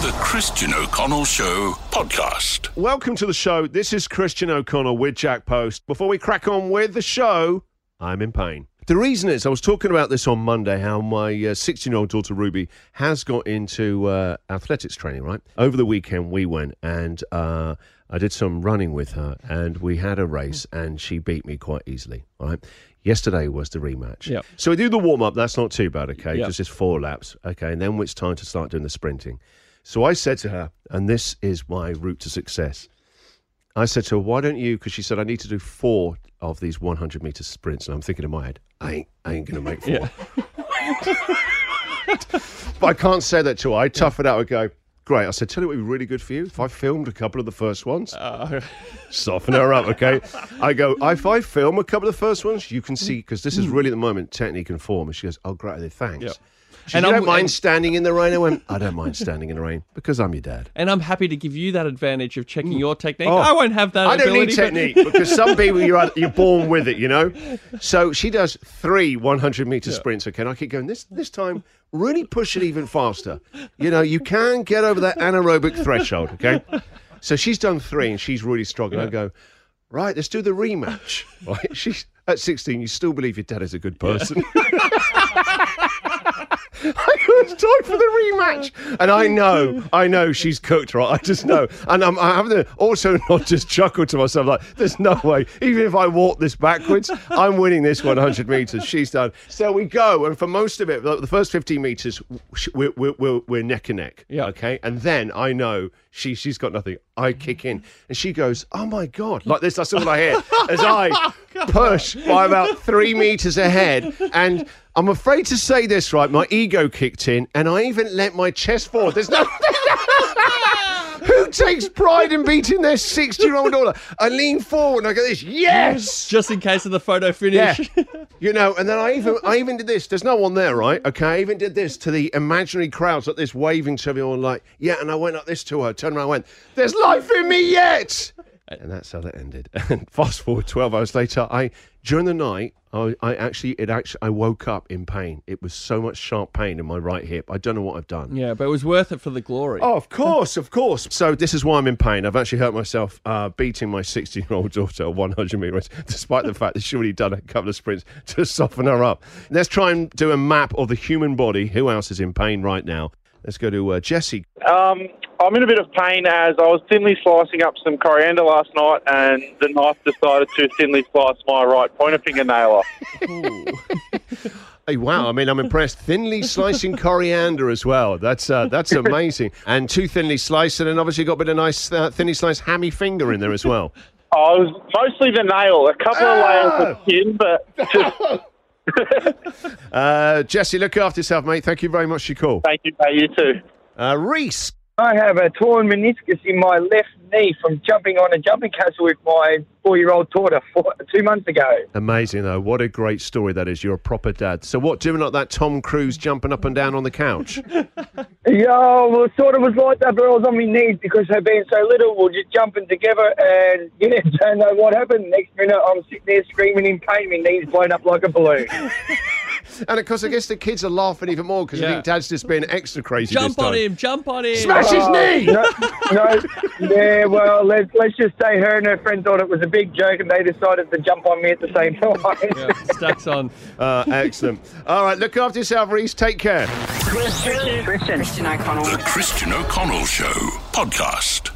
The Christian O'Connell Show podcast. Welcome to the show. This is Christian O'Connell with Jack Post. Before we crack on with the show, I'm in pain. The reason is I was talking about this on Monday how my 16 year old daughter Ruby has got into uh, athletics training, right? Over the weekend, we went and uh, I did some running with her and we had a race and she beat me quite easily, right? Yesterday was the rematch. Yep. So we do the warm up. That's not too bad, okay? Yep. Just it's four laps, okay? And then it's time to start doing the sprinting. So I said to her, and this is my route to success. I said to her, why don't you, because she said, I need to do four of these 100 meter sprints. And I'm thinking in my head, I ain't, I ain't going to make four. but I can't say that to her. I tough it out. I go, great. I said, tell you what would be really good for you. If I filmed a couple of the first ones, oh. soften her up, okay? I go, if I film a couple of the first ones, you can see, because this is hmm. really the moment technique and form. And she goes, oh, great, thanks. Yep. She And you I'm- don't mind and- standing in the rain? I went, I don't mind standing in the rain because I'm your dad. And I'm happy to give you that advantage of checking mm. your technique. Oh. I won't have that I don't need ability. but- technique because some people you're you're born with it, you know. So she does three 100 meter sprints. Okay, and I keep going. This this time, really push it even faster. You know, you can get over that anaerobic threshold. Okay, so she's done three and she's really struggling. I go, right, let's do the rematch. Right, she's at 16. You still believe your dad is a good person. I was it's for the rematch. And I know, I know she's cooked, right? I just know. And I'm, I have to also not just chuckle to myself like, there's no way, even if I walk this backwards, I'm winning this 100 metres. She's done. So we go. And for most of it, the first 15 metres, we're, we're, we're, we're neck and neck. Yeah. Okay. And then I know she, she's got nothing. I kick in and she goes, oh my God. Like this, that's all I hear as I oh push by about three metres ahead. And I'm afraid to say this, right? My ego kicked in, and I even let my chest forward. There's no. Who takes pride in beating their 60 year old daughter? I lean forward and I go, this, yes! Just in case of the photo Yeah. finish. You know, and then I even I even did this. There's no one there, right? Okay, I even did this to the imaginary crowds like this, waving to everyone like, yeah, and I went up this to her, turned around, went, There's life in me yet. Uh, and that's how that ended. And fast forward 12 hours later, I during the night, I, I actually it actually I woke up in pain. It was so much sharp pain in my right hip. I don't know what I've done. yeah, but it was worth it for the glory. Oh, of course, of course. So this is why I'm in pain. I've actually hurt myself uh, beating my 16-year-old daughter at 100 metres, despite the fact that she's already done a couple of sprints to soften her up. Let's try and do a map of the human body. Who else is in pain right now? Let's go to uh, Jesse. Um, I'm in a bit of pain as I was thinly slicing up some coriander last night, and the knife decided to thinly slice my right pointer fingernail off. Hey, wow! I mean, I'm impressed. Thinly slicing coriander as well. That's uh, that's amazing. And two thinly sliced, and then obviously got a bit of nice uh, thinly sliced hammy finger in there as well. I was mostly the nail, a couple of layers of skin, but just Uh, Jesse, look after yourself, mate. Thank you very much for your call. thank you, mate. You too. Uh, Reese. I have a torn meniscus in my left knee from jumping on a jumping castle with my four-year-old daughter four, two months ago. Amazing though. What a great story that is. You're a proper dad. So what, doing like that Tom Cruise jumping up and down on the couch? Yeah, well, it sort of was like that, but I was on my knees because her being so little, we're just jumping together, and yeah, don't know what happened. Next minute, I'm sitting there screaming in pain, my knees blown up like a balloon. and of course, I guess the kids are laughing even more because I Yeah. think dad's just being extra crazy this jump on time. him, jump on him. Smash his knee! No, no, yeah, well, let's let's just say her and her friend thought it was a big joke, and they decided to jump on me at the same time. Yeah, stacks on. Uh, excellent. All right, look after yourself, Reese. Take care. Christian O'Connell. The Christian O'Connell Show podcast.